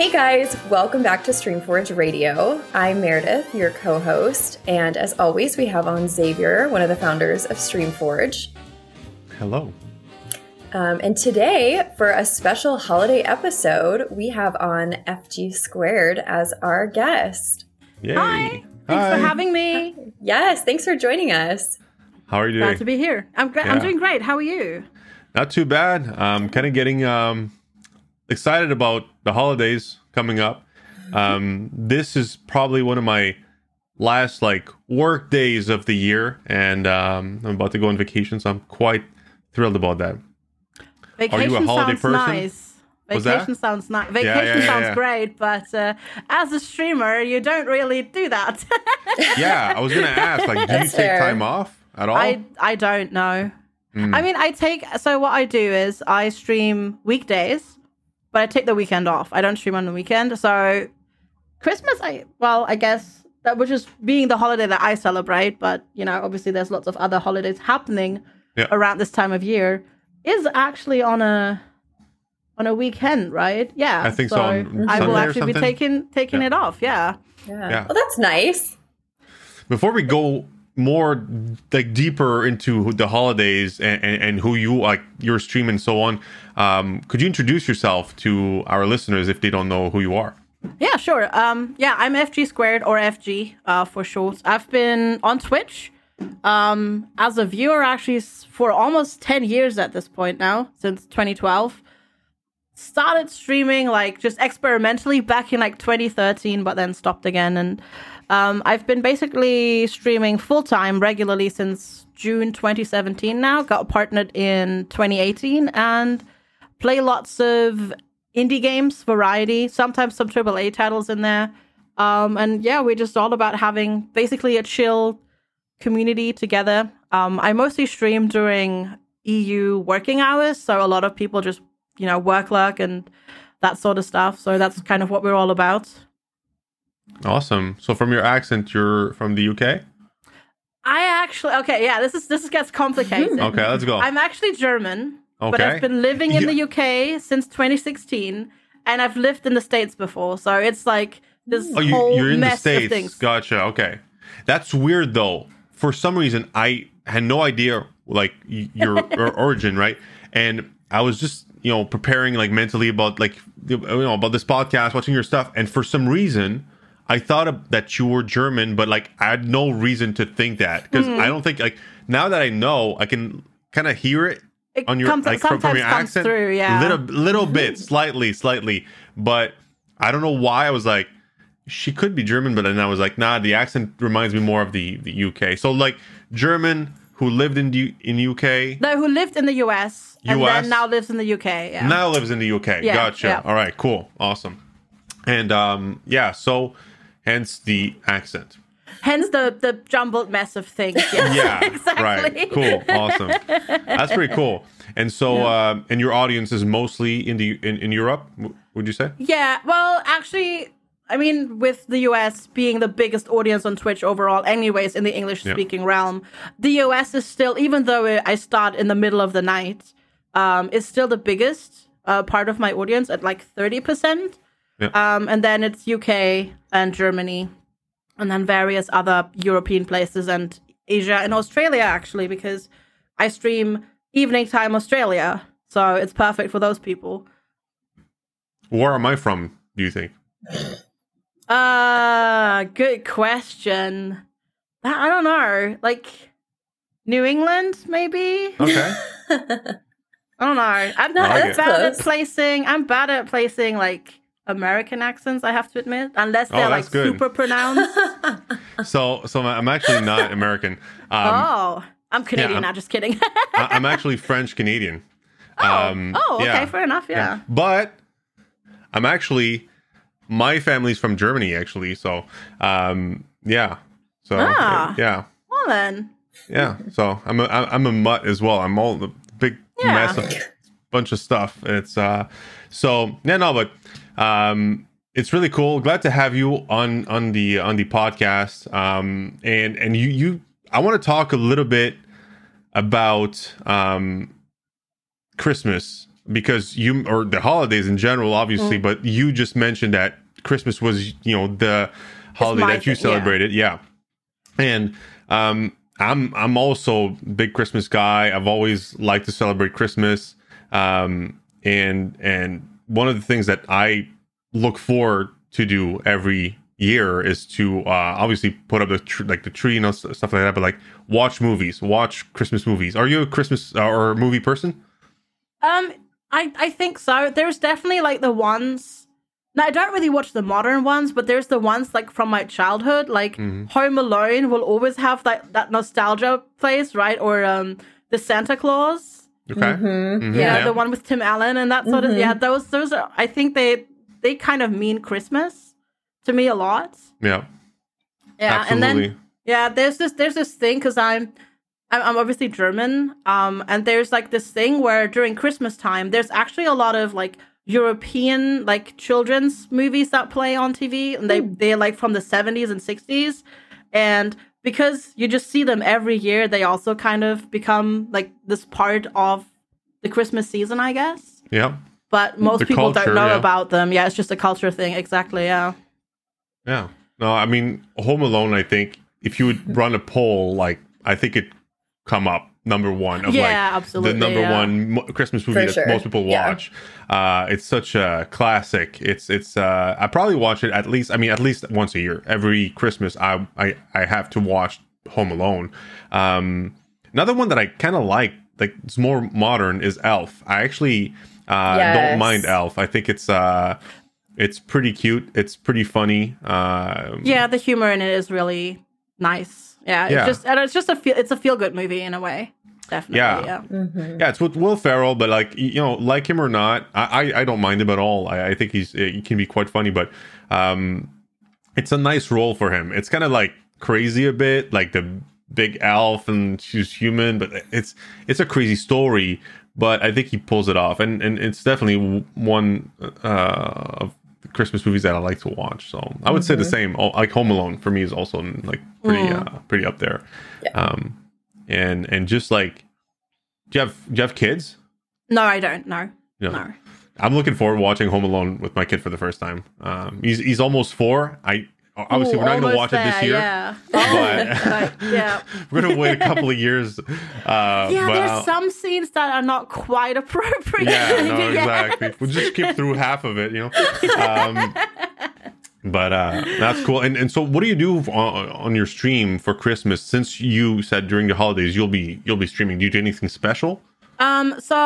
Hey guys, welcome back to Streamforge Radio. I'm Meredith, your co host, and as always, we have on Xavier, one of the founders of Streamforge. Hello. Um, and today, for a special holiday episode, we have on FG Squared as our guest. Yay. Hi. Thanks Hi. for having me. Yes, thanks for joining us. How are you doing? Glad to be here. I'm great. Yeah. I'm doing great. How are you? Not too bad. I'm kind of getting um, excited about the holidays coming up. Um, this is probably one of my last like work days of the year, and um, I'm about to go on vacation, so I'm quite thrilled about that. Vacation holiday sounds person? nice. Vacation sounds nice. yeah, Vacation yeah, sounds yeah. great, but uh, as a streamer, you don't really do that. Yeah, I was gonna ask, like, do you That's take fair. time off at all? I I don't know. Mm. I mean, I take so what I do is I stream weekdays, but I take the weekend off. I don't stream on the weekend. So Christmas, I well, I guess that which is being the holiday that I celebrate, but you know, obviously there's lots of other holidays happening Yeah. around this time of year. Is actually on a on a weekend, right? Yeah, I think so, on I will actually be taking taking Yeah. it off. Yeah. Yeah. Yeah. Well, that's nice. Before we go more like deeper into the holidays and, and, and who you like your stream and so on, um, could you introduce yourself to our listeners if they don't know who you are? Yeah, sure. Um, yeah, I'm FG squared or FG uh, for short. I've been on Twitch um, as a viewer actually for almost 10 years at this point now, since 2012. Started streaming like just experimentally back in like 2013, but then stopped again. And um, I've been basically streaming full time regularly since June 2017 now. Got partnered in 2018 and play lots of indie games, variety, sometimes some AAA titles in there. Um, and yeah, we're just all about having basically a chill community together. Um, I mostly stream during EU working hours, so a lot of people just, you know, work luck and that sort of stuff. So that's kind of what we're all about. Awesome. So from your accent, you're from the UK. I actually okay, yeah, this is this gets complicated. Hmm. Okay, let's go. I'm actually German, but I've been living in You- the UK since 2016, and I've lived in the States before. So it's like this Oh, you, whole you're in the mess of things. Gotcha. Okay, that's weird though. For some reason, I had no idea like your, your origin, right? And I was just you know preparing like mentally about like you know about this podcast, watching your stuff, and for some reason. I thought that you were German, but like I had no reason to think that because Hmm. I don't think like now that I know, I can kind of hear it It on your comes- like from, from your accent, through, yeah. little little bit, slightly, slightly, but I don't know why I was like, she could be German, but then I was like, nah, the accent reminds me more of the the UK. So like German who lived in the in UK No, who lived in the US and US? then now lives in the UK. Yeah. now lives in the UK. Yeah, gotcha. yeah. All right, cool, awesome, and um yeah, so hence the accent. Hence the the jumbled mess of things. Yes, Yeah, exactly. right. Cool, awesome. That's pretty cool. And so, um, and your audience is mostly in the in, in Europe. Would you say? Yeah, well, actually, I mean, with the US being the biggest audience on Twitch overall, anyways, in the English speaking realm, the US is still, even though I start in the middle of the night, um, is still the biggest uh, part of my audience at like 30%. Yeah. Um, and then it's UK and Germany, and then various other European places and Asia and Australia, actually, because I stream evening time Australia. So it's perfect for those people. Where am I from? Do you think? Uh, good question. I I don't know. Like New England, maybe. Okay. I don't know. I'm not that's bad at placing. I'm bad at placing like American accents. I have to admit, unless Oh, they're that's like good. super pronounced. so, so I'm actually not American. Um, oh, I'm Canadian. I'm- now, just kidding. I, I'm actually French Canadian. Um, oh, okay, yeah. fair enough. Yeah. But I'm actually my family's from Germany, actually. So, um, yeah. So Ah. yeah, Well then, yeah. So I'm a I'm a mutt as well. I'm all the big Yeah. mess of bunch of stuff. It's uh, so yeah, no, but um, it's really cool. Glad to have you on on the on the podcast. Um, and and you you I want to talk a little bit about um Christmas because you or the holidays in general, obviously, Mm. but you just mentioned that Christmas was you know the holiday that you thing, yeah. celebrated, yeah. And um, I'm I'm also a big Christmas guy. I've always liked to celebrate Christmas, um, and and one of the things that I look forward to do every year is to uh, obviously put up the tr- like the tree and all s- stuff like that, but like watch movies, watch Christmas movies. Are you a Christmas uh, or movie person? Um, I I think so. There's definitely like the ones. Now I don't really watch the modern ones, but there's the ones like from my childhood, like Mm-hmm. Home Alone will always have that that nostalgia place, right? Or um, the Santa Claus, Okay, Mm-hmm. Mhm, yeah, the one with Tim Allen and that sort of yeah. Those those are I think they they kind of mean Christmas to me a lot. yeah, Yeah, absolutely. and then yeah, there's this there's this thing because I'm I'm I'm obviously German, um, and there's like this thing where during Christmas time, there's actually a lot of like European like children's movies that play on TV, and they they're like from the 70s and 60s, and because you just see them every year, they also kind of become like this part of the Christmas season, I guess. yeah, But most The people culture, don't know yeah. about them. Yeah, it's just a culture thing. Exactly. Yeah. yeah. No, I mean Home Alone. I think if you would run a poll, like I think it'd come up number one of Yeah, like absolutely, the number yeah. one mo- Christmas movie For that sure, most people yeah. watch. Uh, it's such a classic. It's it's. Uh, I probably watch it at least. I mean, at least once a year. Every Christmas, I I, I have to watch Home Alone. Um, another one that I kind of like, like it's more modern, is Elf. I actually uh, don't mind Elf. I think it's uh, it's pretty cute. It's pretty funny. Uh, Yeah, the humor in it is really nice. Yeah, it's just and it's just a feel it's a feel good movie in a way. Definitely. Yeah. Yeah. Mm-hmm. Yeah, it's with Will Ferrell, but like you know, like him or not, I I, I don't mind him at all. I, I think he's he can be quite funny, but um, it's a nice role for him. It's kind of like crazy a bit, like the big elf and she's human, but it's it's a crazy story. But I think he pulls it off, and and it's definitely one uh, of the Christmas movies that I like to watch. So I would say the same. Oh, Like Home Alone for me is also like pretty uh, pretty up there. Yeah. Um, and and just like do you have do you have kids? No, I don't. No. No. No. I'm looking forward to watching Home Alone with my kid for the first time. Um, he's he's almost four. I obviously Ooh, we're not going to watch it this year. Yeah. But- right, yeah. We're going to wait a couple of years. Uh, Yeah, but there's I'll- some scenes that are not quite appropriate. Yeah, no, exactly. We'll just skip through half of it, you know. Um, but uh, that's cool. And and so, what do you do on, on your stream for Christmas? Since you said during the holidays you'll be you'll be streaming, do you do anything special? Um, so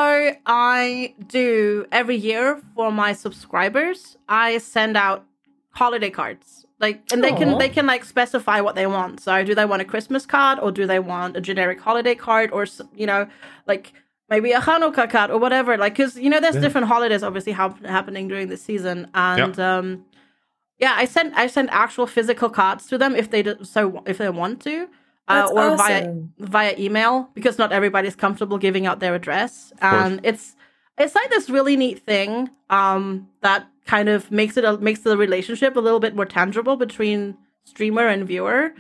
I do every year for my subscribers, I send out holiday cards. Like and they can they can like specify what they want. So do they want a Christmas card or do they want a generic holiday card or you know, like maybe a Hanukkah card or whatever. Like cuz you know there's different holidays obviously hap- happening during the season and um yeah, I sent I sent actual physical cards to them if they do, so if they want to. Uh, or via via email because not everybody's comfortable giving out their address and it's it's like this really neat thing um that kind of makes it a, makes the relationship a little bit more tangible between streamer and viewer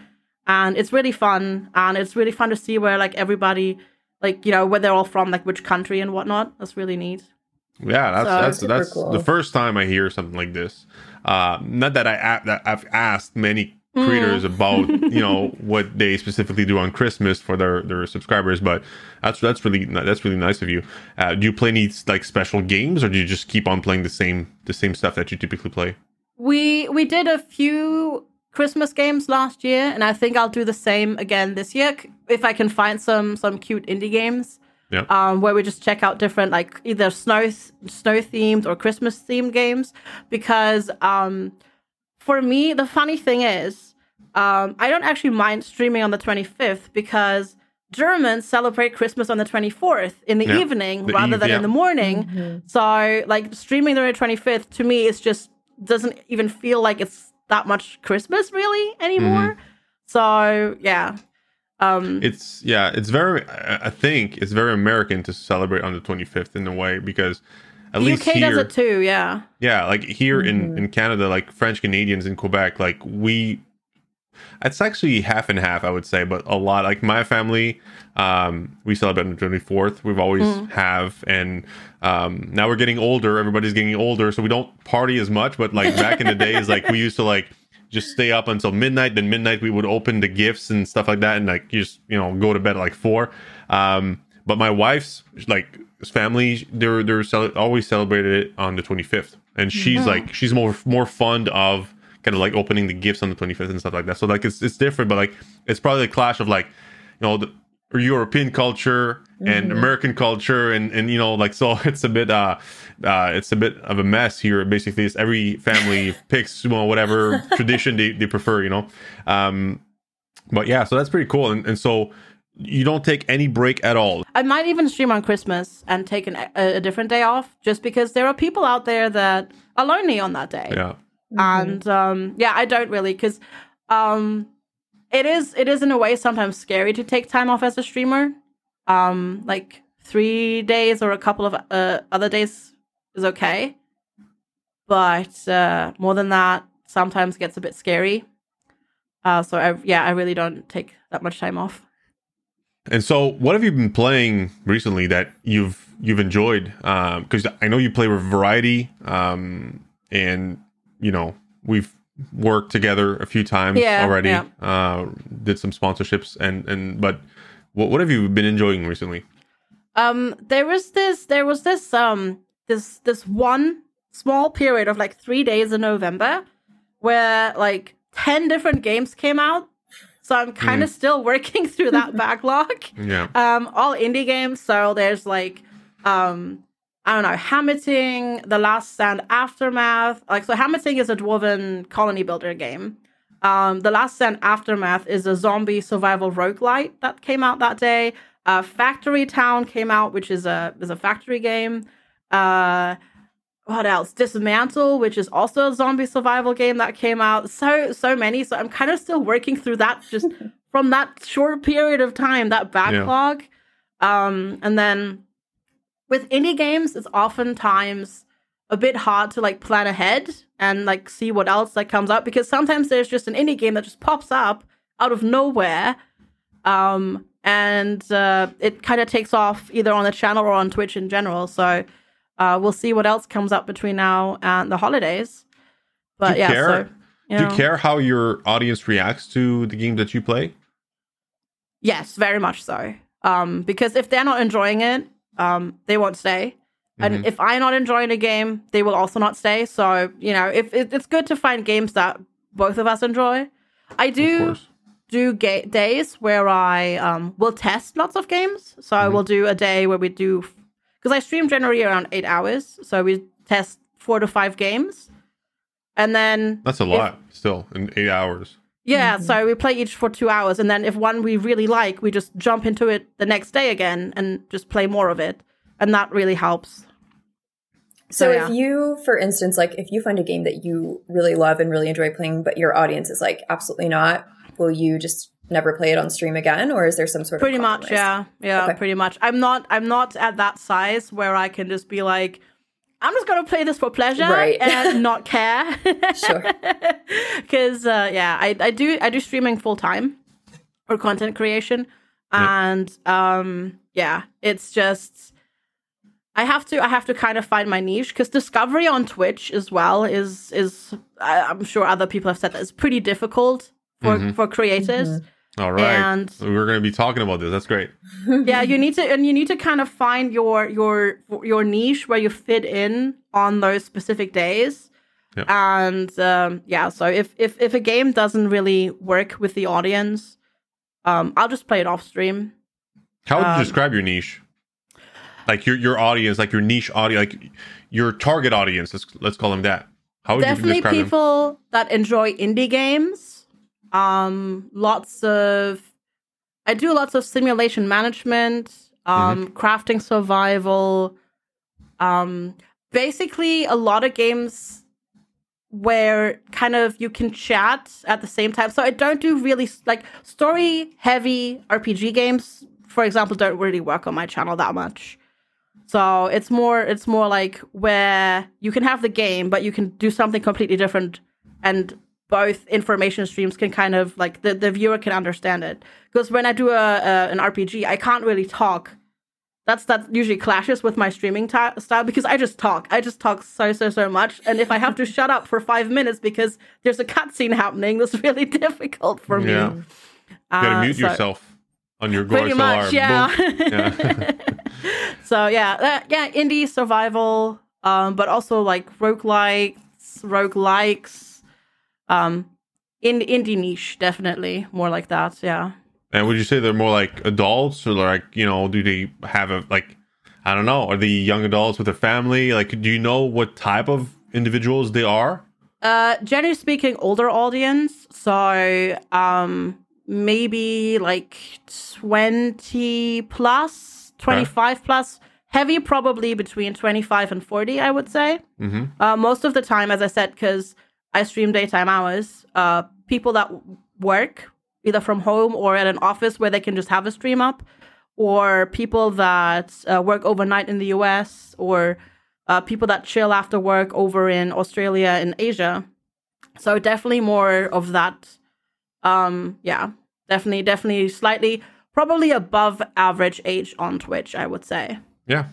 and it's really fun and it's really fun to see where like everybody like you know where they're all from like which country and whatnot that's really neat Yeah, that's So- that's that's cool. the first time I hear something like this. Uh, not that I a- that I've asked many Mm. creators about you know what they specifically do on Christmas for their their subscribers, but that's that's really that's really nice of you. Uh, do you play any like special games, or do you just keep on playing the same the same stuff that you typically play? We we did a few Christmas games last year, and I think I'll do the same again this year if I can find some some cute indie games. Yeah. Um, where we just check out different like either snow snow themed or Christmas themed games, because um, for me the funny thing is um, I don't actually mind streaming on the twenty fifth because Germans celebrate Christmas on the twenty fourth in the Yeah. evening The rather eve, than yeah. in the morning. So like streaming during the twenty fifth to me is just doesn't even feel like it's that much Christmas really anymore. So yeah. Um It's yeah, it's very. I I think it's very American to celebrate on the 25th in a way because at the least UK here, does it too, yeah. Yeah, like here in in Canada, like French Canadians in Quebec, like we It's actually half and half, I would say, but a lot. Like my family, um, we celebrate on the twenty fourth. We've always Mm. have, and um, now we're getting older. Everybody's getting older, so we don't party as much. But like back in the days, like we used to like just stay up until midnight. Then midnight we would open the gifts and stuff like that, and like you just you know go to bed at like four. Um, but my wife's like family, they're they're cel- always celebrated it on the twenty fifth, and she's like she's more more fond of kind of like opening the gifts on the 25th and stuff like that. So like it's it's different, but like it's probably a clash of like you know the European culture and American culture and and you know like so it's a bit uh uh it's a bit of a mess here. Basically, it's every family picks you know whatever tradition they, they prefer, you know. Um but yeah, so that's pretty cool. And and so you don't take any break at all. I might even stream on Christmas and take an, a, a different day off, just because there are people out there that are lonely on that day. Yeah. and um yeah i don't really because um it is it is in a way sometimes scary to take time off as a streamer um like three days or a couple of uh, other days is okay but uh more than that sometimes gets a bit scary uh so I, yeah i really don't take that much time off And so, what have you been playing recently that you've you've enjoyed? Because I know you play with Variety, um, and you know we've worked together a few times Yeah, already. yeah. Uh, did some sponsorships, and and but what what have you been enjoying recently? Um, there was this, there was this, um, this, this one small period of like three days in November where like 10 different games came out. So I'm kind of still working through that backlog. Yeah, Um, all indie games. So there's like, um, I don't know, Hammerting, The Last Stand Aftermath. Like, so Hammerting is a dwarven colony builder game. Um, The Last Stand Aftermath is a zombie survival roguelite that came out that day. Uh, Factory Town came out, which is a is a factory game. Uh, what else? DYSMANTLE, which is also a zombie survival game that came out. So so many. So I'm kind of still working through that just from that short period of time, that backlog. Um, and then with indie games, it's oftentimes a bit hard to like plan ahead and like see what else that comes up because sometimes there's just an indie game that just pops up out of nowhere. Um, and uh, it kind of takes off either on the channel or on Twitch in general. So uh, we'll see what else comes up between now and the holidays. But yeah, care? so you Do know. you care how your audience reacts to the game that you play? Yes, very much so. Um, because if they're not enjoying it, um, they won't stay. And if I'm not enjoying a game, they will also not stay. So you know, if it, it's good to find games that both of us enjoy. I do do ga- days where I um, will test lots of games. So I will do a day where we do because I stream generally around eight hours. So we test four to five games, and then That's a lot still in eight hours. yeah, mm-hmm. so we play each for two hours, and then if one we really like, we just jump into it the next day again and just play more of it, and that really helps. So, So, if you, for instance, like if you find a game that you really love and really enjoy playing, but your audience is like absolutely not, will you just never play it on stream again, or is there some sort Pretty of pretty much, yeah, yeah, Okay. pretty much. I'm not, I'm not at that size where I can just be like, I'm just gonna play this for pleasure Right. and not care. Sure. because uh, yeah, I, I do I do streaming full time or content creation, and um yeah, it's just I have to I have to kind of find my niche because discovery on Twitch as well is is I, I'm sure other people have said that it's pretty difficult for for creators. All right, And- we're going to be talking about this. That's great. yeah you need to and you need to kind of find your your your niche where you fit in on those specific days Yeah. and um yeah so if if if a game doesn't really work with the audience um i'll just play it off stream How would you Um, describe your niche? Like your your audience, like your niche audience, like your target audience. Let's let's call them that. How would you definitely them? people that enjoy indie games um lots of i do lots of simulation management um Mm-hmm. crafting survival. Um basically a lot of games where kind of you can chat at the same time. So i don't do really like story heavy rpg games for example don't really work on my channel that much. So it's more it's more like where you can have the game, but you can do something completely different and both information streams can kind of like the, the viewer can understand it. Because when I do a, a an RPG, I can't really talk. That's that usually clashes with my streaming t- style because I just talk. I just talk so so so much, and if I have to shut up for five minutes because there's a cutscene happening, that's really difficult for me. Yeah. You gotta Uh, mute so- yourself on your Pretty much, yeah. Yeah. So yeah, uh, yeah, indie survival, um, but also like roguelikes, roguelikes, um, in indie niche definitely more like that. Yeah. and would you say they're more like adults or like, you know, do they have a like I don't know, are they young adults with a family? Like do you know what type of individuals they are? Uh, generally speaking, older audience. So um, maybe like twenty plus, twenty five plus. Heavy, probably between twenty five and forty. I would say. Mm-hmm. Uh, most of the time, as I said, because I stream daytime hours, uh, people that work either from home or at an office where they can just have a stream up, or people that uh, work overnight in the US, or uh, people that chill after work over in Australia and Asia. So definitely more of that. Um, yeah, definitely, definitely slightly, probably above average age on Twitch, I would say. Yeah.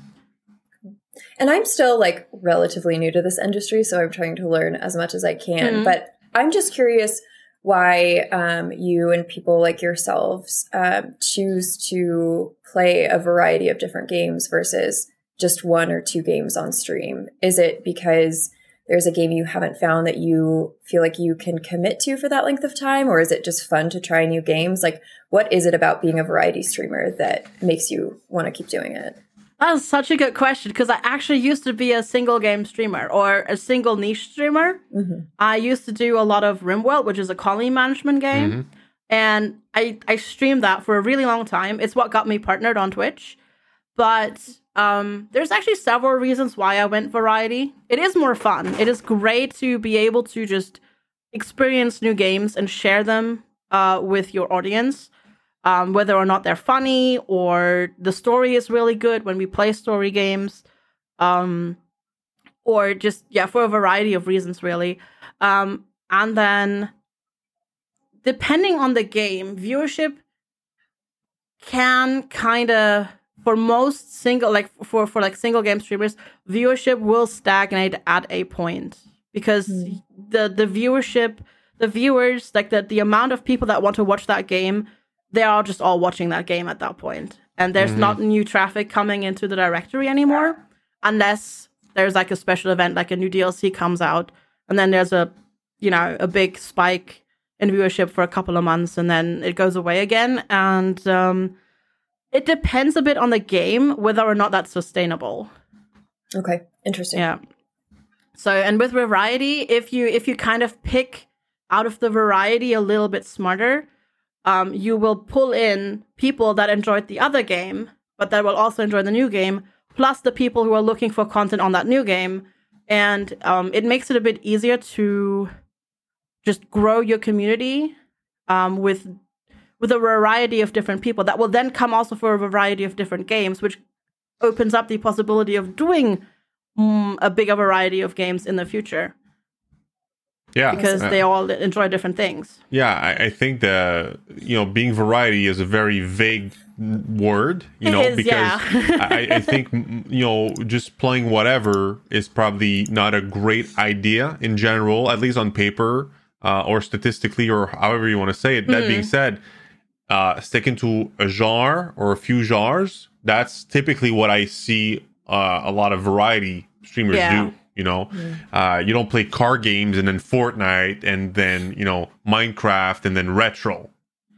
And I'm still like relatively new to this industry, so I'm trying to learn as much as I can. Mhm. But I'm just curious why um, you and people like yourselves um, choose to play a variety of different games versus just one or two games on stream. Is it because there's a game you haven't found that you feel like you can commit to for that length of time, or is it just fun to try new games? Like, what is it about being a variety streamer that makes you want to keep doing it? That's such a good question because I actually used to be a single game streamer or a single niche streamer. Mhm. I used to do a lot of RimWorld, which is a colony management game, Mhm. and I I streamed that for a really long time. It's what got me partnered on Twitch. But um, there's actually several reasons why I went variety. It is more fun. It is great to be able to just experience new games and share them uh, with your audience um, whether or not they're funny or the story is really good when we play story games, um, or just yeah, for a variety of reasons, really. Um, and then, depending on the game, viewership can kind of for most single like for for like single game streamers, viewership will stagnate at a point because Mm. the the viewership, the viewers, like the the amount of people that want to watch that game they are just all watching that game at that point and there's Mhm. not new traffic coming into the directory anymore unless there's like a special event like a new dlc comes out and then there's a you know a big spike in viewership for a couple of months and then it goes away again and um it depends a bit on the game whether or not that's sustainable Okay, interesting. yeah. So and with variety, if you if you kind of pick out of the variety a little bit smarter, um, you will pull in people that enjoyed the other game, but that will also enjoy the new game, plus the people who are looking for content on that new game, and um, it makes it a bit easier to just grow your community um, with with a variety of different people that will then come also for a variety of different games, which opens up the possibility of doing mm, a bigger variety of games in the future Yeah. because Uh, they all enjoy different things. Yeah, I, I think the you know being variety is a very vague word, you It know, is, because yeah. I, I think you know just playing whatever is probably not a great idea in general, at least on paper uh, or statistically or however you want to say it. That Hmm. being said, uh, sticking to a genre or a few genres, that's typically what I see uh, a lot of variety streamers Yeah. do. You know, uh, you don't play car games and then Fortnite and then you know Minecraft and then retro.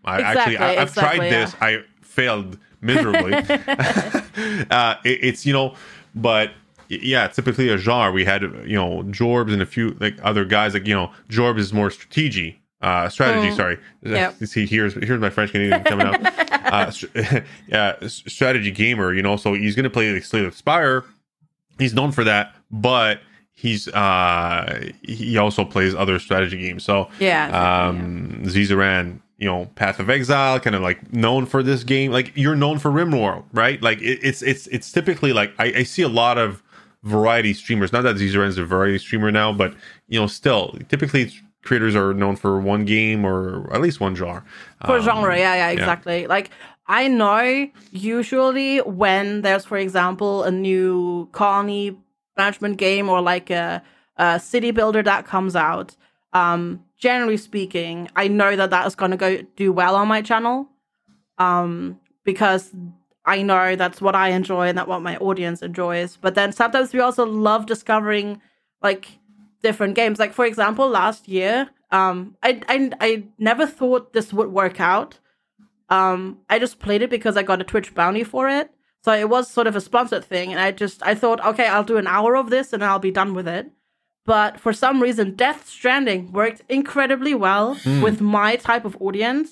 I actually, I, Exactly, I've tried exactly, this. I failed miserably. uh, it, it's you know, but yeah, typically a genre. We had you know Jorbs and a few like other guys. Like you know, Jorbs is more strategy. Uh, strategy, Mm. sorry. Yep. See, here's here's my French Canadian coming out. uh, str- yeah, strategy gamer. You know, so he's gonna play like Slay the Spire. He's known for that, but he's uh he also plays other strategy games. So Yeah, um Zizaran, you know, Path of Exile, kind of like known for this game. Like you're known for RimWorld, right? Like it, it's it's it's typically like I, I see a lot of variety streamers. Not that Zizaran is a variety streamer now, but you know, still typically it's creators are known for one game or at least one genre. for Um, genre yeah yeah exactly like i know usually when there's for example a new colony management game or like a, a city builder that comes out um generally speaking i know that that is going to go do well on my channel um because i know that's what i enjoy and that what my audience enjoys. But then sometimes we also love discovering like different games. Like for example last year um i i, I never thought this would work out um i just played it because i got a twitch bounty for it. So it was sort of a sponsored thing and i just i thought okay i'll do an hour of this and i'll be done with it. But for some reason death stranding worked incredibly well with my type of audience.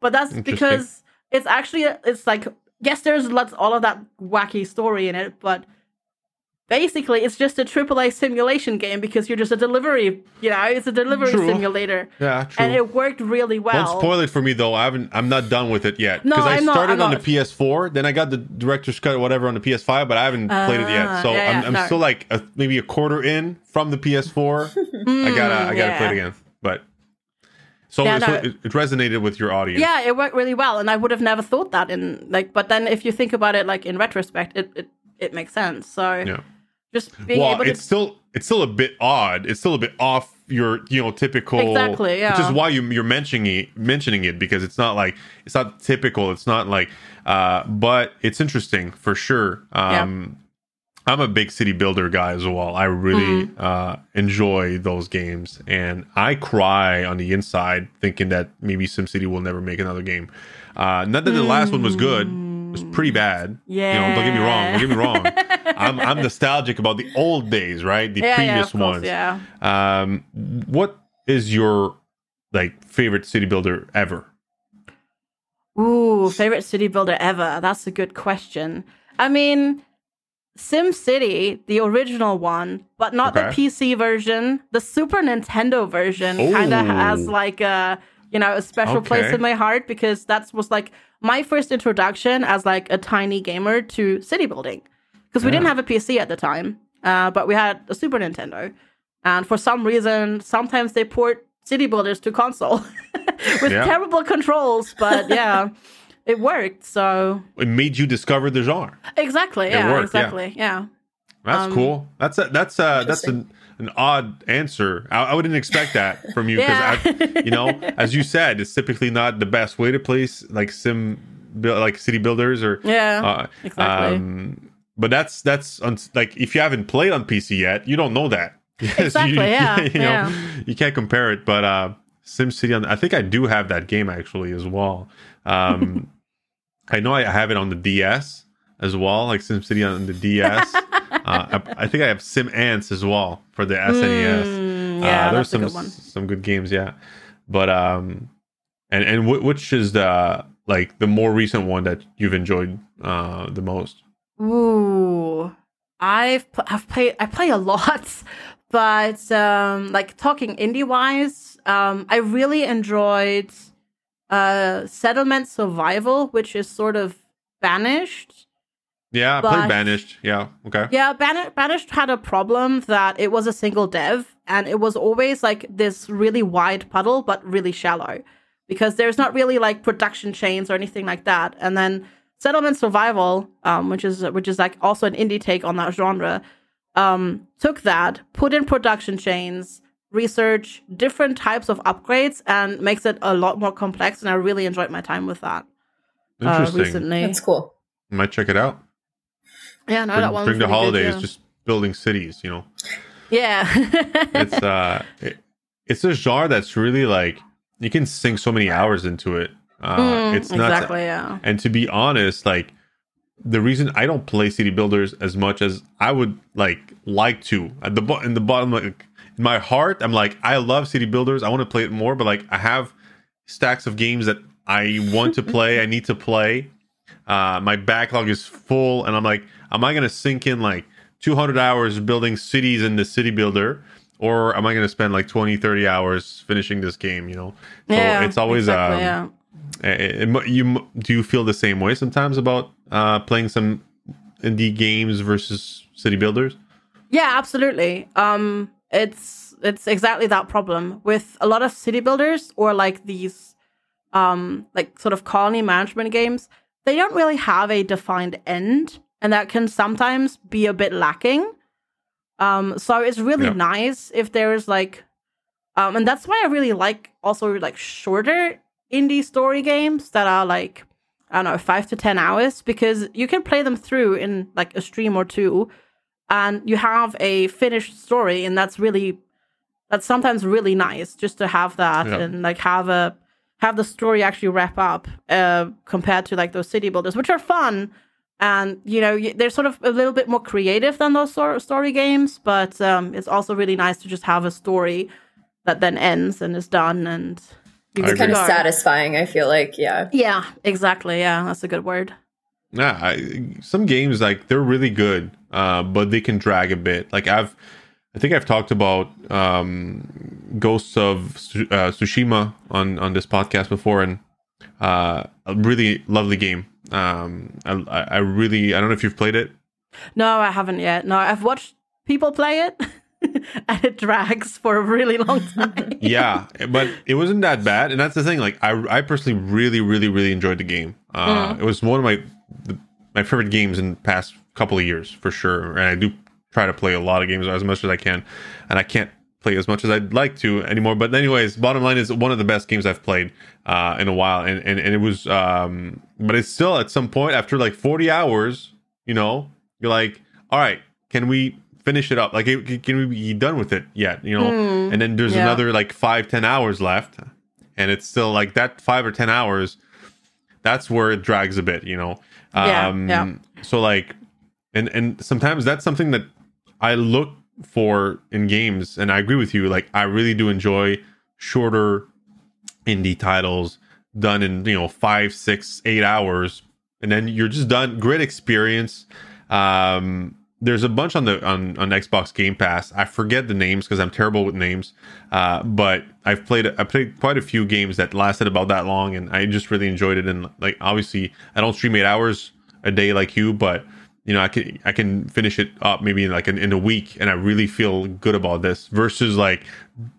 But that's because it's actually it's like yes there's lots all of that wacky story in it but basically it's just a AAA simulation game because you're just a delivery you know it's a delivery True. simulator Yeah, true. and it worked really well Don't spoil it for me though. I haven't. I'm not done with it yet No, because I I'm not- started I'm on not. the PS4. Then I got the director's cut or whatever on the PS5, but I haven't played it yet. Ah, So yeah, I'm, yeah, I'm no. still like a, maybe a quarter in from the PS4. I gotta I gotta yeah. play it again. But so, Yeah, so it, it resonated with your audience. yeah it worked really well and i would have never thought that in like but then if you think about it like in retrospect it it, it makes sense so Yeah. Just being well, able to it's still it's still a bit odd. It's still a bit off your you know typical Exactly, yeah Which is why you you're mentioning it mentioning it because it's not like it's not typical. It's not like uh but it's interesting for sure. Um I'm a big city builder guy as well. I really Mm-hmm. uh enjoy those games and I cry on the inside thinking that maybe SimCity will never make another game. Uh not that the last one was good. Was pretty bad. You know, don't get me wrong. Don't get me wrong. I'm I'm nostalgic about the old days, right? The yeah, yeah, previous course, ones. yeah Um, what is your like favorite city builder ever? Ooh, favorite city builder ever? That's a good question. I mean, SimCity, the original one, but not the PC version. The Super Nintendo version kind of has like a you know a special place in my heart because that was like my first introduction as like a tiny gamer to city building because we didn't have a PC at the time, uh, but we had a Super Nintendo, and for some reason, sometimes they port city builders to console with Yeah. terrible controls, but yeah, it worked. So It made you discover the genre. exactly, yeah, worked, exactly, yeah. That's Um, cool. That's a, that's uh that's Interesting. An, odd answer. I, I wouldn't expect that from you because Yeah. you know, as you said, it's typically not the best way to place like sim like city builders or Yeah, uh, exactly. Um, but that's that's un- like if you haven't played on PC yet, you don't know that. Exactly, you, yeah, you know, yeah. you can't compare it. But uh, SimCity on, I think I do have that game actually as well. Um, I know I have it on the DS as well, like SimCity on the DS. Uh, I, I think I have Sim Ants as well for the SNES. Mm, Uh, yeah, there's that's a some good one. some good games, yeah. But um, and and wh- which is the like the more recent one that you've enjoyed uh the most? Ooh, I've pl- I've played I play a lot, but um, like talking indie wise, um, I really enjoyed uh Settlement Survival, which is sort of Banished. Yeah, I played Banished. Yeah, okay. Yeah, Ban- Banished had a problem that it was a single dev, and it was always like this really wide puddle, but really shallow, because there's not really like production chains or anything like that. And then Settlement Survival, um, which is which is like also an indie take on that genre, um, took that, put in production chains, research different types of upgrades, and makes it a lot more complex. And I really enjoyed my time with that uh, Interesting. recently. That's cool. Might check it out. Yeah, no, Bring, that one. bring the really good, holidays, yeah. just building cities. You know, yeah. it's uh, it, it's a genre that's really like you can sink so many hours into it. Uh, Mm, it's not exactly, yeah. And to be honest, like the reason I don't play city builders as much as I would like like to at the bo- in the bottom like in my heart, I'm like I love city builders. I want to play it more, but like I have stacks of games that I want to play. I need to play. Uh, my backlog is full, and I'm like, am I gonna sink in like 200 hours building cities in the city builder? Or am I going to spend like 20, 30 hours finishing this game? You know, so yeah, it's always exactly, um, yeah. uh, it mu- you do you feel the same way sometimes about uh, playing some indie games versus city builders? Yeah, absolutely. Um, it's it's exactly that problem with a lot of city builders or like these um like sort of colony management games. They don't really have a defined end, and that can sometimes be a bit lacking. Um, so it's really Yeah. nice if there is like, um, and that's why I really like also like shorter indie story games that are like I don't know five to ten hours because you can play them through in like a stream or two, and you have a finished story, and that's really that's sometimes really nice just to have that Yeah. and like have a have the story actually wrap up uh, compared to like those city builders, which are fun. And you know they're sort of a little bit more creative than those sort of story games, but um, it's also really nice to just have a story that then ends and is done, and you I kind of satisfying. I feel like, yeah. Yeah, exactly. Yeah, that's a good word. Yeah, I, some games like they're really good, uh, but they can drag a bit. Like I've, I think I've talked about um, Ghosts of uh, Tsushima on on this podcast before, and uh, a really lovely game. Um, I, I really I don't know if you've played it. No, I haven't yet. No, I've watched people play it, and it drags for a really long time. yeah, but it wasn't that bad, and that's the thing. Like I, I personally really, really, really enjoyed the game. Uh, It was one of my the, my favorite games in the past couple of years for sure. And I do try to play a lot of games as much as I can, and I can't play as much as I'd like to anymore. But anyways, bottom line is one of the best games I've played uh, in a while, and, and and it was. Um, but it's still at some point after like forty hours, you know, you're like, all right, can we finish it up? Like, can we be done with it yet? You know, Hmm, and then there's yeah. another like five ten hours left and it's still like that five or ten hours that's where it drags a bit you know Yeah, um yeah. so like and and sometimes that's something that i look for in games and i agree with you like i really do enjoy shorter indie titles done in you know five six eight hours and then you're just done. Great experience. Um there's a bunch on the on, on xbox game pass. I forget the names because i'm terrible with names uh but i've played i played quite a few games that lasted about that long and i just really enjoyed it. And like obviously i don't stream eight hours a day like you but you know i can i can finish it up maybe in like in, in a week and i really feel good about this versus like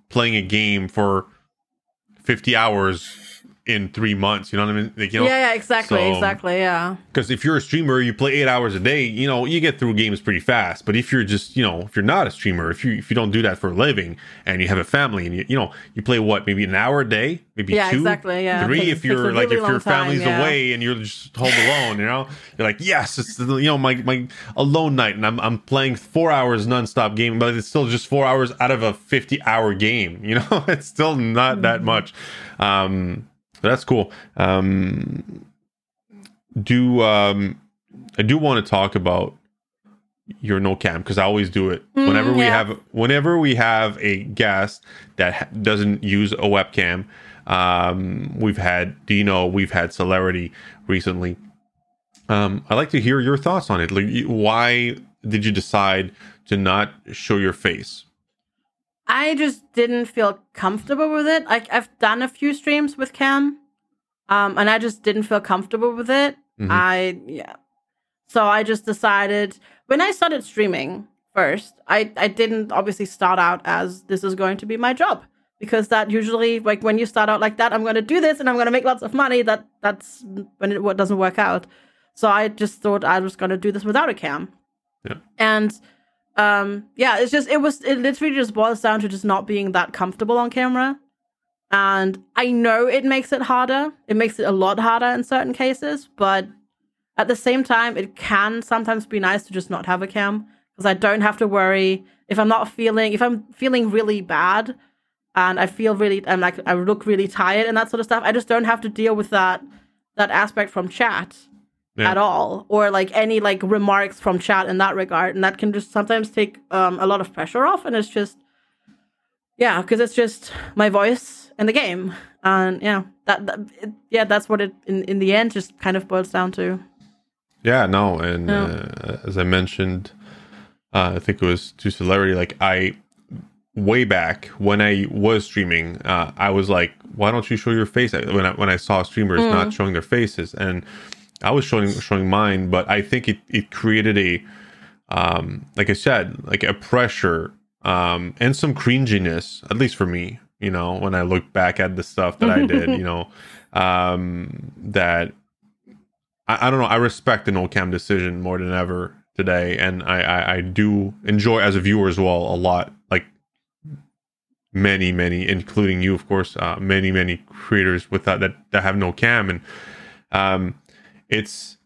playing a game for 50 hours in three months you know what i mean like, you know yeah, yeah, exactly, so- exactly. Yeah, because if you're a streamer, you play eight hours a day. You know, you get through games pretty fast. But if you're just, you know, if you're not a streamer, if you if you don't do that for a living, and you have a family, and you you know you play what maybe an hour a day, maybe Yeah, two, exactly, yeah. three. Takes- if you're a like if your long time, family's yeah. away and you're just home alone, you know, you're like yes, it's you know my my alone night, and I'm I'm playing four hours nonstop game, but it's still just four hours out of a 50 hour game. You know, it's still not Mm-hmm. that much. Um, that's cool. Um, do um I do want to talk about your no cam because I always do it whenever we have whenever we have a guest that ha- doesn't use a webcam. Um, we've had Dino, you know, we've had Celerity recently. Um, I'd like to hear your thoughts on it. Like, why did you decide to not show your face? I just didn't feel comfortable with it. Like I've done a few streams with Cam, um, and I just didn't feel comfortable with it. Mhm. I yeah, so I just decided when I started streaming first, I I didn't obviously start out as this is going to be my job because that usually like when you start out like that, I'm going to do this and I'm going to make lots of money. That that's when it doesn't work out. So I just thought I was going to do this without a cam. Yeah. And um yeah it's just it was it literally just boils down to just not being that comfortable on camera. And i know it makes it harder. It makes it a lot harder in certain cases but at the same time it can sometimes be nice to just not have a cam because i don't have to worry. If i'm not feeling if i'm feeling really bad and i feel really i'm like i look really tired and that sort of stuff i just don't have to deal with that that aspect from chat Yeah. at all or like any like remarks from chat in that regard and that can just sometimes take um, a lot of pressure off and it's just yeah because it's just my voice in the game and yeah that, that it, yeah that's what it in, in the end just kind of boils down to Yeah, no, and Yeah. uh, as I mentioned, uh, I think it was to Celerity Like I, way back when I was streaming, uh, I was like, "Why don't you show your face?" When I when I saw streamers not showing their faces, and I was showing showing mine, but I think it it created a, um, like I said, like a pressure um, and some cringiness, at least for me. You know, when I look back at the stuff that I did, you know, um, that I, I don't know. I respect the no cam decision more than ever today, and I, I I do enjoy as a viewer as well a lot. Like many many including you of course uh, many many creators with that, that that have no cam and um it's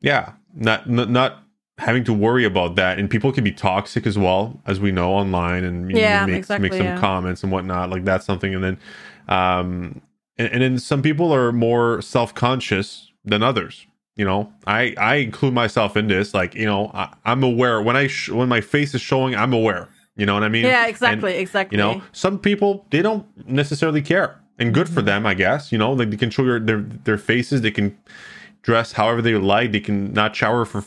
yeah not not, not having to worry about that. And people can be toxic as well as we know online and Yeah, make, exactly, make some yeah. comments and whatnot. Like that's something. And then um and, and then some people are more self-conscious than others you know? I i include myself in this. Like you know I, i'm aware. When i sh- when my face is showing i'm aware. You know what i mean? Yeah, And- exactly, exactly. you know some people they don't necessarily care. And good Mm-hmm. for them i guess you know? Like they can show your their their faces. They can dress however they like they can not shower for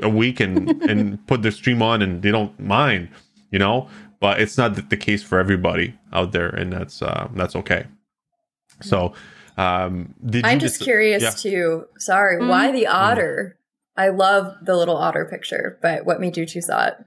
a week and and put their stream on and they don't mind you know but it's not the, the case for everybody out there and that's uh that's okay so um did I'm you just dec- curious yeah. too. Sorry, Mm. why the otter? I love the little otter picture, but what made you choose that?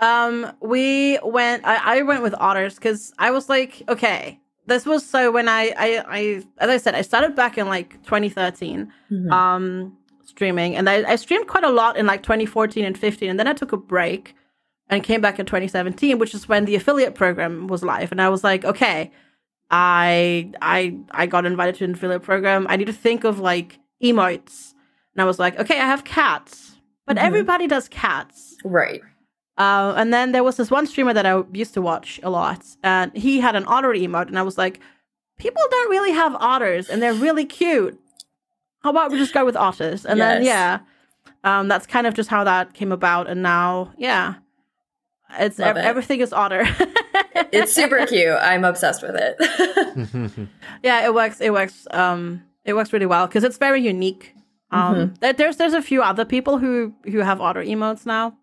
Um, we went. I, I went with otters because I was like, okay, this was so when I, I, I, as I said, I started back in like 2013, Mhm. um, streaming, and I, I streamed quite a lot in like 2014 and 15, and then I took a break and came back in 2017, which is when the affiliate program was live, and I was like, okay, I, I, I got invited to an affiliate program. I need to think of like emotes, and I was like, okay, I have cats, but Mhm. everybody does cats. Right. Uh, and then there was this one streamer that I used to watch a lot, and he had an otter emote, and I was like, people don't really have otters, and they're really cute. How about we just go with otters? And then yeah, um, that's kind of just how that came about, and now yeah, it's Love ev- it. everything is otter. It's super cute. I'm obsessed with it. yeah, it works. It works. Um, it works really well because it's very unique. Um, Mm-hmm. there's there's a few other people who who have otter emotes now,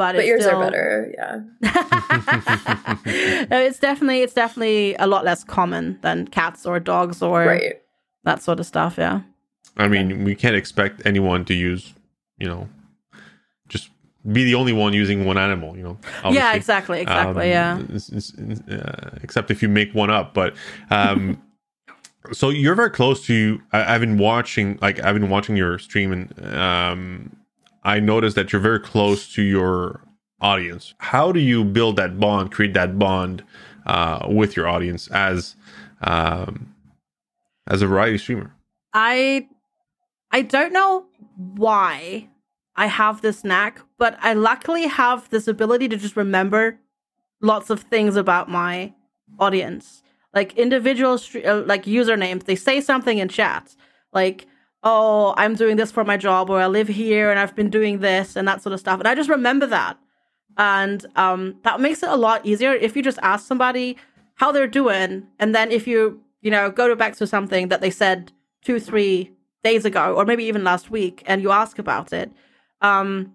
but but it's yours still, are better. Yeah. It's definitely it's definitely a lot less common than cats or dogs or Right. that sort of stuff. Yeah. i mean we can't expect anyone to use you know just be the only one using one animal you know Yeah. Exactly. Exactly. Um, yeah. it's- it's- uh, except if you make one up but um so you're very close to I, i've been watching like i've been watching your stream and um i noticed that you're very close to your audience. How do you build that bond create that bond uh with your audience as um as a variety streamer? I I don't know why I have this knack, but I luckily have this ability to just remember lots of things about my audience, like individual uh, like usernames. They say something in chat, like "Oh, I'm doing this for my job," or "I live here and I've been doing this," and that sort of stuff. And I just remember that, and um, that makes it a lot easier if you just ask somebody how they're doing, and then if you you know go back to something that they said two, three days ago, or maybe even last week, and you ask about it. Um,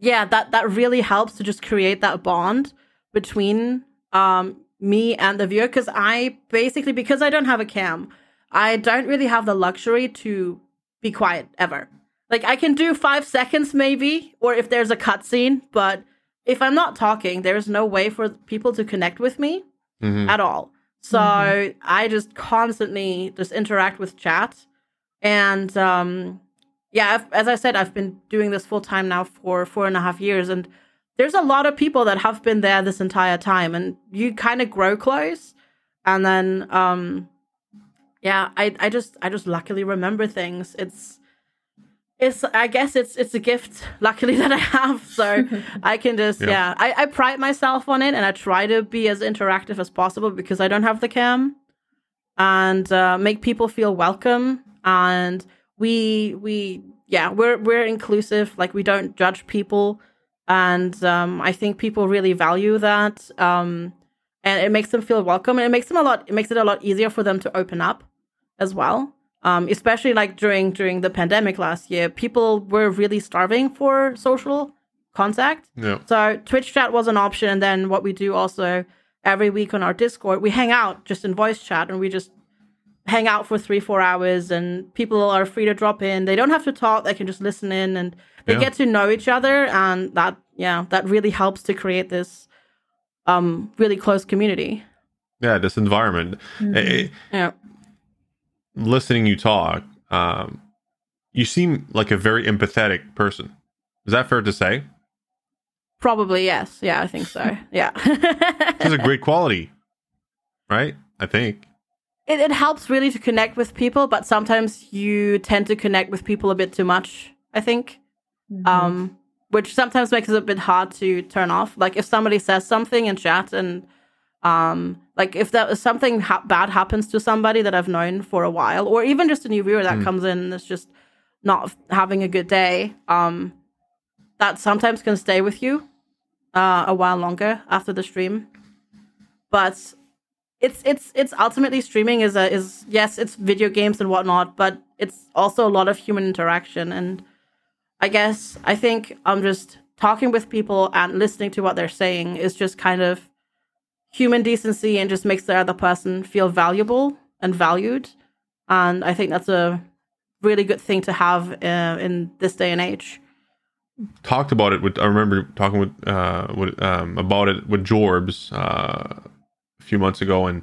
yeah, that that really helps to just create that bond between um me and the viewer because I basically because I don't have a cam, I don't really have the luxury to be quiet ever. Like I can do five seconds maybe, or if there's a cutscene, but if I'm not talking, there's no way for people to connect with me Mhm. at all. So I just constantly just interact with chat, and um, yeah, I've, as I said, I've been doing this full time now for four and a half years, and there's a lot of people that have been there this entire time, and you kind of grow close, and then um, yeah, I I just I just luckily remember things. It's it's I guess it's it's a gift luckily that I have. So I can just Yeah. yeah, I, I pride myself on it and I try to be as interactive as possible because I don't have the cam and uh, make people feel welcome. And we we yeah we're we're inclusive. Like we don't judge people. And um, I think people really value that. Um, and it makes them feel welcome and it makes them a lot it makes it a lot easier for them to open up as well um, especially like during during the pandemic last year people were really starving for social contact yeah so twitch chat was an option and then what we do also every week on our discord we hang out just in voice chat and we just hang out for three four hours and people are free to drop in they don't have to talk they can just listen in and they Yeah. get to know each other and that yeah, that really helps to create this um really close community. Yeah, this environment. Mhm. Eh, Yeah. Listening you talk, um, you seem like a very empathetic person. Is that fair to say? Probably yes. Yeah, I think so. Yeah. This is a great quality, right? I think. it, it helps really to connect with people, but sometimes you tend to connect with people a bit too much, I think. Mhm. Um, which sometimes makes it a bit hard to turn off. Like if somebody says something in chat and um, like if that something ha- bad happens to somebody that I've known for a while, or even just a new viewer that Mm. comes in and is just not having a good day, um, that sometimes can stay with you uh, a while longer after the stream. But it's it's it's ultimately streaming is a is yes it's video games and whatnot, but it's also a lot of human interaction and I guess I think I'm just talking with people and listening to what they're saying is just kind of human decency and just makes the other person feel valuable and valued. And I think that's a really good thing to have uh, in this day and age. Talked about it with. I remember talking with uh with um about it with Jorbs uh, a few months ago, and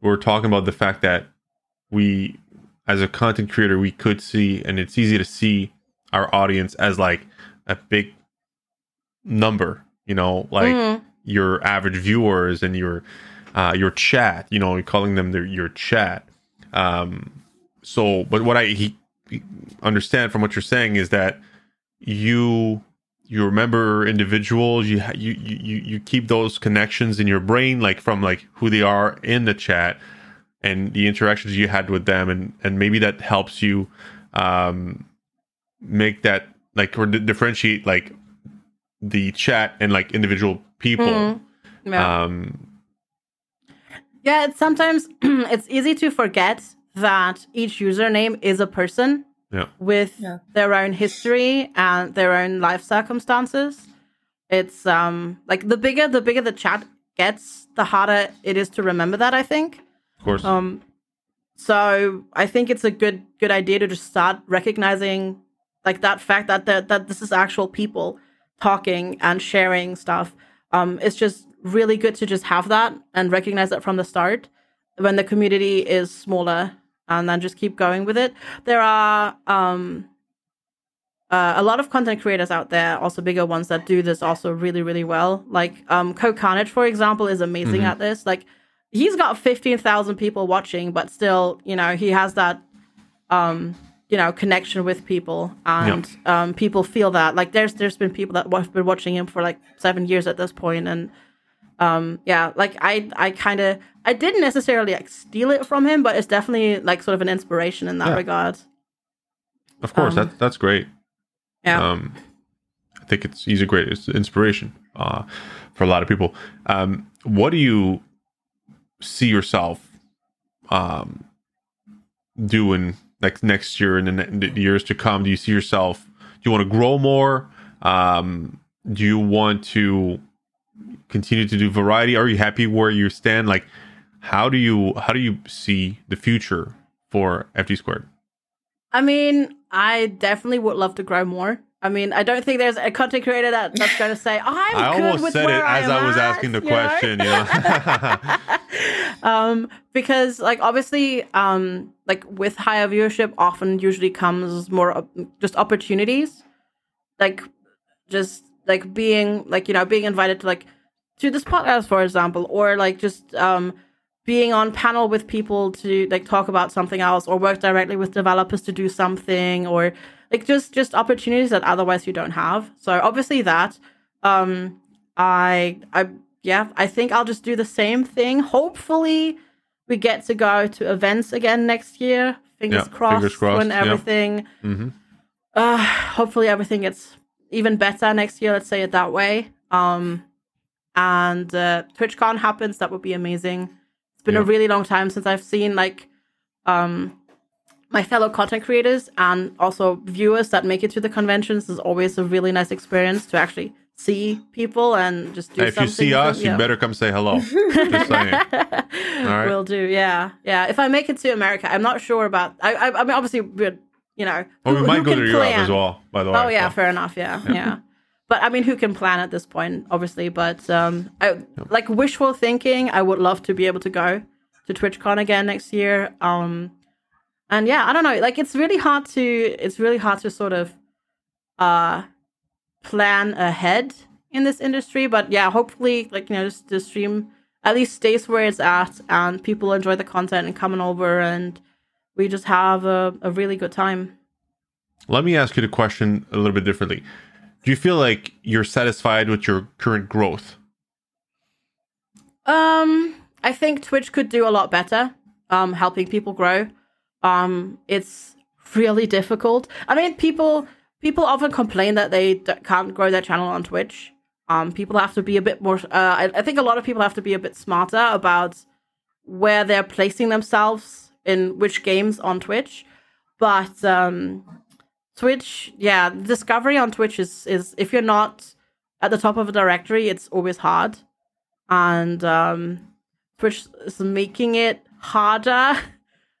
we were talking about the fact that we, as a content creator, we could see, and it's easy to see our audience as like a big number. You know, like Mm, your average viewers and your uh, your chat. You know, calling them their, your chat. Um, so, but what I he, understand from what you're saying is that you you remember individuals. You, you you you keep those connections in your brain, like from like who they are in the chat and the interactions you had with them, and and maybe that helps you um, make that like or di- differentiate like the chat and like individual people. mm, yeah. Um, Yeah, it's sometimes it's easy to forget that each username is a person Yeah. with Yeah. their own history and their own life circumstances. It's um like the bigger the bigger the chat gets, the harder it is to remember that, I think. of course. Um so I think it's a good good idea to just start recognizing like that fact that that, that this is actual people talking and sharing stuff. Um it's just really good to just have that and recognize that from the start when the community is smaller and then just keep going with it. There are um uh, a lot of content creators out there, also bigger ones that do this also really, really well. Like um, CohhCarnage, for example, is amazing Mhm. at this. Like he's got fifteen thousand people watching, but still, you know, he has that um, you know, connection with people, and um, people feel that. Like there's there's been people that have been watching him for like seven years at this point, and um, yeah, like I I kind of I didn't necessarily like steal it from him, but it's definitely like sort of an inspiration in that Yeah. regard. of course, um, that, that's great. Yeah. Um, I think it's he's a great it's inspiration uh, for a lot of people. Um, what do you see yourself um, doing like next year and the, the years to come? Do you see yourself? Do you want to grow more? Um, do you want to continue to do variety? Are you happy where you stand? Like, how do you how do you see the future for FG squared? I mean, I definitely would love to grow more. I mean, I don't think there's a content creator that, that's going to say, "I'm I good almost with said it where I as I was at," asking the you question. You know? um, because like obviously, um, like with higher viewership, often usually comes more op- just opportunities, like just like being like you know being invited to like to this podcast, for example, or like just um being on panel with people to like talk about something else, or work directly with developers to do something, or like just just opportunities that otherwise you don't have. So obviously that um I I yeah, I think I'll just do the same thing. Hopefully, we get to go to events again next year. Fingers, Yeah, crossed, fingers crossed, When yeah. everything, hmm uh, hopefully everything gets even better next year. Let's say it that way. Um, and uh, TwitchCon happens. That would be amazing. It's been a really long time since I've seen like um my fellow content creators and also viewers that make it to the conventions. Is always a really nice experience to actually see people and just do If you see us, you Yeah. better come say hello. Just saying. right. Will do. Yeah, yeah. If I make it to America, I'm not sure about. I, I, I mean, obviously, we're you know. Well, we who- might go can to Europe plan? as well. By the way. Oh yeah, so. fair enough. Yeah, yeah. but I mean, who can plan at this point, obviously? But um, I, like wishful thinking, I would love to be able to go to TwitchCon again next year. Um, and yeah, I don't know. Like, it's really hard to it's really hard to sort of uh plan ahead in this industry. But yeah, hopefully, like you know, just the stream at least stays where it's at, and people enjoy the content and coming over, and we just have a, a really good time. Let me ask you the question a little bit differently. Do you feel like you're satisfied with your current growth? Um, I think Twitch could do a lot better, um, helping people grow. Um, it's really difficult. I mean, people people often complain that they can't grow their channel on Twitch. Um, people have to be a bit more. Uh, I, I think a lot of people have to be a bit smarter about where they're placing themselves in which games on Twitch. But um, Twitch, yeah, discovery on Twitch is is if you're not at the top of a directory, it's always hard, and um, Twitch is making it harder.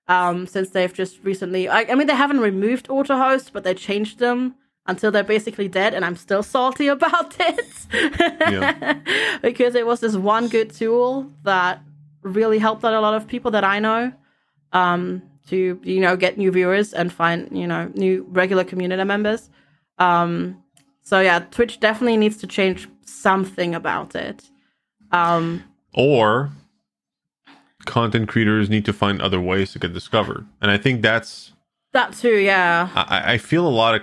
Um, since they've just recently, I, I mean, they haven't removed auto hosts, but they changed them until they're basically dead, and I'm still salty about it because it was this one good tool that really helped out a lot of people that I know um, to you know get new viewers and find you know new regular community members. Um, so yeah, Twitch definitely needs to change something about it. Um, or content creators need to find other ways to get discovered, and I think that's that too. Yeah, I, I feel a lot of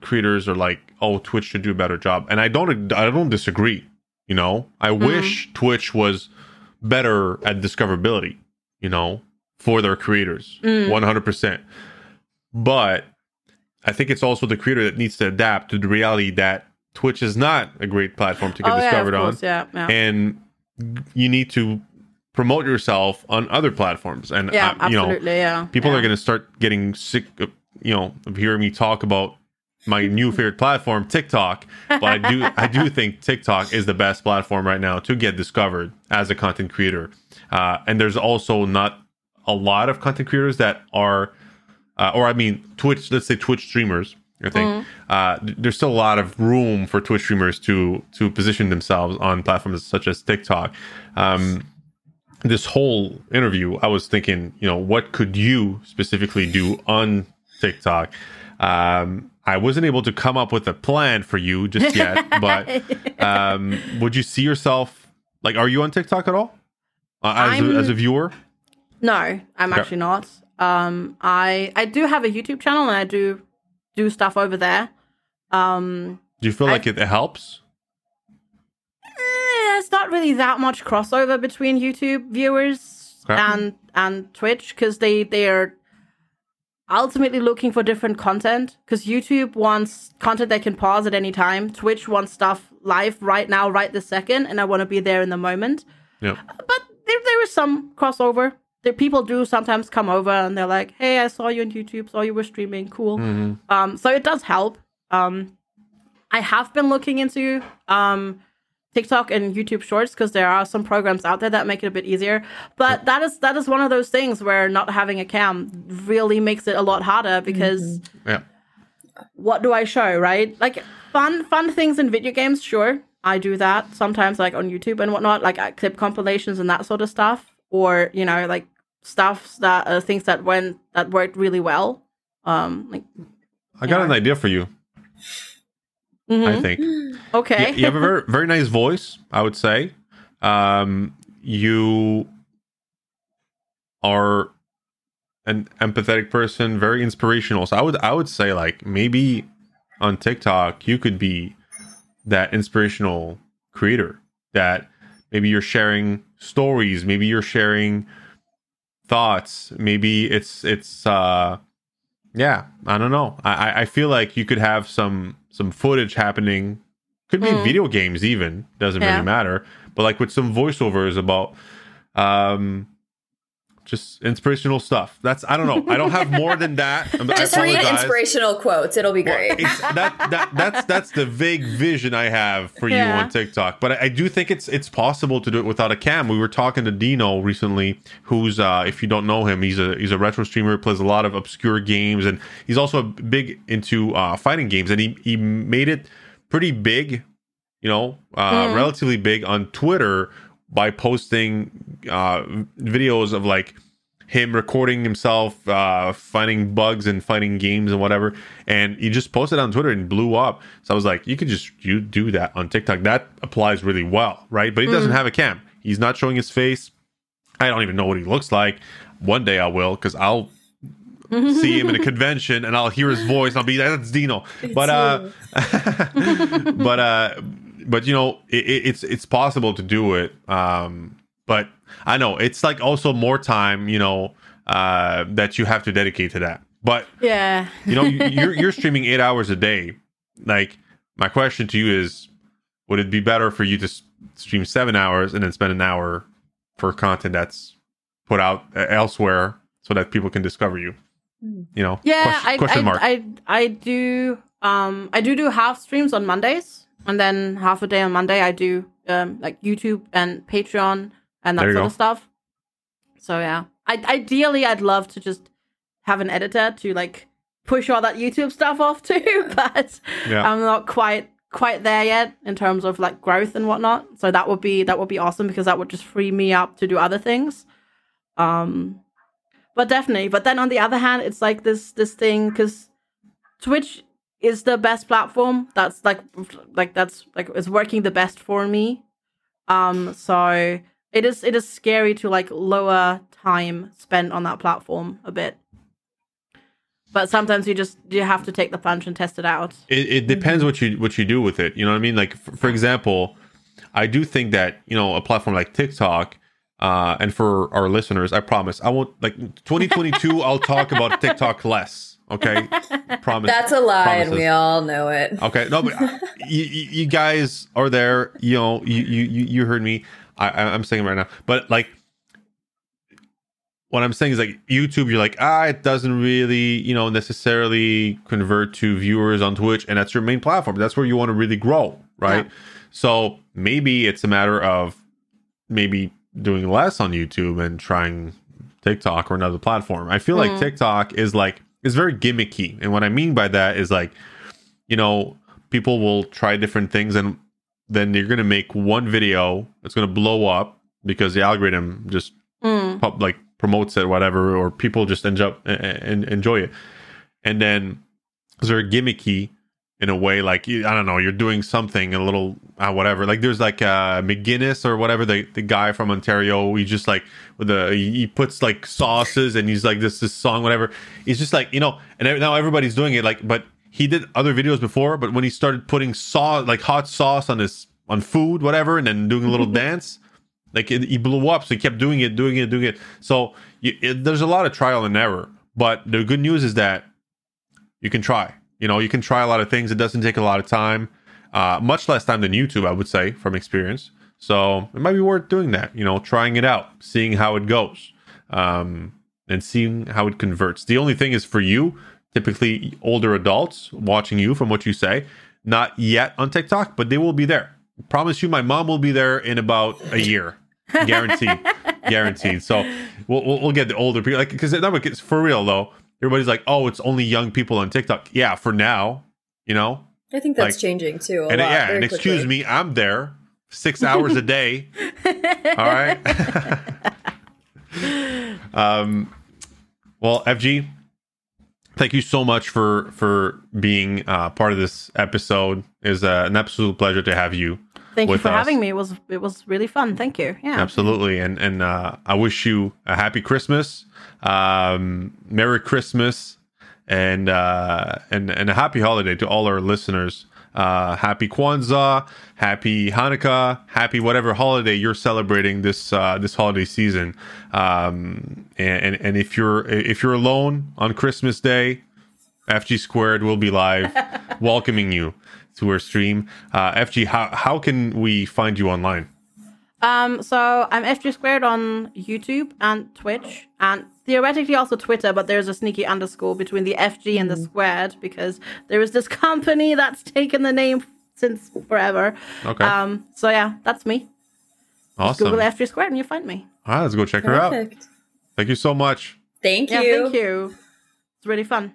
creators are like, "Oh, Twitch should do a better job," and I don't. I don't disagree. You know, I mm. wish Twitch was better at discoverability. You know, for their creators, one hundred percent. But I think it's also the creator that needs to adapt to the reality that Twitch is not a great platform to get oh, discovered yeah, on, yeah, yeah. and you need to promote yourself on other platforms. And yeah, uh, you absolutely, know, yeah. people yeah. are going to start getting sick, of, you know, of hearing me talk about my new favorite platform, TikTok. But I do, I do think TikTok is the best platform right now to get discovered as a content creator. Uh, and there's also not a lot of content creators that are, uh, or I mean, Twitch. Let's say Twitch streamers. I think uh, there's still a lot of room for Twitch streamers to to position themselves on platforms such as TikTok. Um, this whole interview, I was thinking, you know, what could you specifically do on TikTok? Um, I wasn't able to come up with a plan for you just yet, but um, would you see yourself like? Are you on TikTok at all uh, as, a, as a viewer? No, I'm Okay. actually not. Um, I I do have a YouTube channel and I do do stuff over there. Um, Do you feel I- like it helps? There's not really that much crossover between YouTube viewers Okay. and and Twitch because they they are ultimately looking for different content. Because YouTube wants content they can pause at any time. Twitch wants stuff live right now, right this second, and I want to be there in the moment. Yeah. but there, there is some crossover. The people do sometimes come over and they're like, "Hey, I saw you on YouTube. Saw you were streaming. Cool." Mm-hmm. Um, so it does help. Um, I have been looking into um TikTok and YouTube Shorts because there are some programs out there that make it a bit easier. But that is that is one of those things where not having a cam really makes it a lot harder because Yeah. what do I show, right? Like fun fun things in video games, sure. I do that sometimes like on YouTube and whatnot, like I clip compilations and that sort of stuff. Or, you know, like stuff that uh, things that went that worked really well. Um like I got Yeah. an idea for you. I mhm. think. okay. you, you have a very very nice voice i would say um you are an empathetic person very inspirational so i would i would say like maybe on tiktok you could be that inspirational creator that maybe you're sharing stories maybe you're sharing thoughts maybe it's it's uh yeah i don't know i I- i feel like you could have some some footage happening could be Mm. video games even doesn't Yeah. really matter but like with some voiceovers about um just inspirational stuff that's i don't know i don't have more than that Just read inspirational quotes. It'll be great. It's, that, that that's that's the vague vision I have for you Yeah. on TikTok. But I, I do think it's it's possible to do it without a cam. We were talking to Dino recently, who's uh, if you don't know him, he's a he's a retro streamer, plays a lot of obscure games, and he's also big into uh, fighting games. And he he made it pretty big, you know, uh, Mhm. relatively big on Twitter by posting uh, videos of like him recording himself uh, finding bugs and fighting games and whatever. And he just posted on Twitter and blew up. So I was like, you could just you do that on TikTok. That applies really well, right? But he doesn't have a cam. He's not showing his face. I don't even know what he looks like. One day I will because I'll see him in a convention and I'll hear his voice. I'll be that's Dino. But uh, but uh, but you know, it, it- it's it's possible to do it. Um, but I know it's like also more time, you know, uh, that you have to dedicate to that. But Yeah. you know, you- you're you're streaming eight hours a day. Like my question to you is, would it be better for you to stream seven hours and then spend an hour for content that's put out elsewhere so that people can discover you? Hmm. You know, Yeah, question, I, question I. I I do um I do do half streams on Mondays and then half a day on Monday I do um like YouTube and Patreon and that sort go. of stuff. So yeah, I ideally I'd love to just have an editor to like push all that YouTube stuff off to, but Yeah. I'm not quite quite there yet in terms of like growth and whatnot. So that would be that would be awesome because that would just free me up to do other things. Um, but definitely. But then on the other hand, it's like this this thing because Twitch is the best platform. That's like like that's like it's working the best for me. Um, so it is it is scary to like lower time spent on that platform a bit. But sometimes you just you have to take the plunge and test it out. it, it depends what you what you do with it. You know what I mean? Like for, for example, I do think that you know a platform like TikTok. Uh, and for our listeners, I promise I won't like 2022. I'll talk about TikTok less. Okay, promise. That's a lie, and we all know it. Okay, no, but uh, you, you guys are there. You know, you you you heard me. I I'm saying right now, but like, what I'm saying is like YouTube. You're like, ah, it doesn't really, you know, necessarily convert to viewers on Twitch, and that's your main platform. That's where you want to really grow, right? Yeah. So maybe it's a matter of maybe doing less on YouTube and trying TikTok or another platform. I feel like Mm. TikTok is like is very gimmicky, and what I mean by that is like you know, people will try different things and then you're going to make one video that's going to blow up because the algorithm just Mm. pop, like promotes it, whatever, or people just end up and enjoy it. And then it's very gimmicky in a way, like you- I don't know, you're doing something a little uh, whatever. Like there's like uh, McGinnis or whatever the the guy from Ontario. He just like with the he puts like sauces and he's like this this song whatever. He's just like you know, and now everybody's doing it. Like, but he did other videos before. But when he started putting sauce like hot sauce on his on food, whatever, and then doing a little dance. Like it, he blew up, so he kept doing it, doing it, doing it. So you, it, there's a lot of trial and error. But the good news is that you can try. You know, you can try a lot of things. It doesn't take a lot of time, uh, much less time than YouTube, I would say, from experience. So it might be worth doing that. You know, trying it out, seeing how it goes, um, and seeing how it converts. The only thing is for you, typically older adults watching you, from what you say, not yet on TikTok, but they will be there. Promise you, my mom will be there in about a year, guaranteed, guaranteed. So we'll, we'll we'll get the older people, like because it's for real though. Everybody's like, oh, it's only young people on TikTok. Yeah, for now, you know. I think that's Like- changing too. A And lot, yeah, and excuse quickly. me, I'm there six hours a day. All right. um, well, FG, thank you so much for for being uh, part of this episode. Is uh, an absolute pleasure to have you. Thank you for us. having me. It was it was really fun. Thank you. Yeah. Absolutely, and and uh, I wish you a happy Christmas, um, Merry Christmas, and uh, and and a happy holiday to all our listeners. Uh, happy Kwanzaa, happy Hanukkah, happy whatever holiday you're celebrating this uh, this holiday season. Um, and, and and if you're if you're alone on Christmas Day, FG Squared will be live, welcoming you to our stream. Uh, FG, how how can we find you online? Um, so I'm FG squared on YouTube and Twitch and theoretically also Twitter, but there's a sneaky underscore between the FG and the squared because there is this company that's taken the name since forever. Okay. Um, so yeah, that's me. Awesome. Google FG squared and you find me. All right, let's go check her out. Thank you so much. Thank you. Yeah, thank you. It's really fun.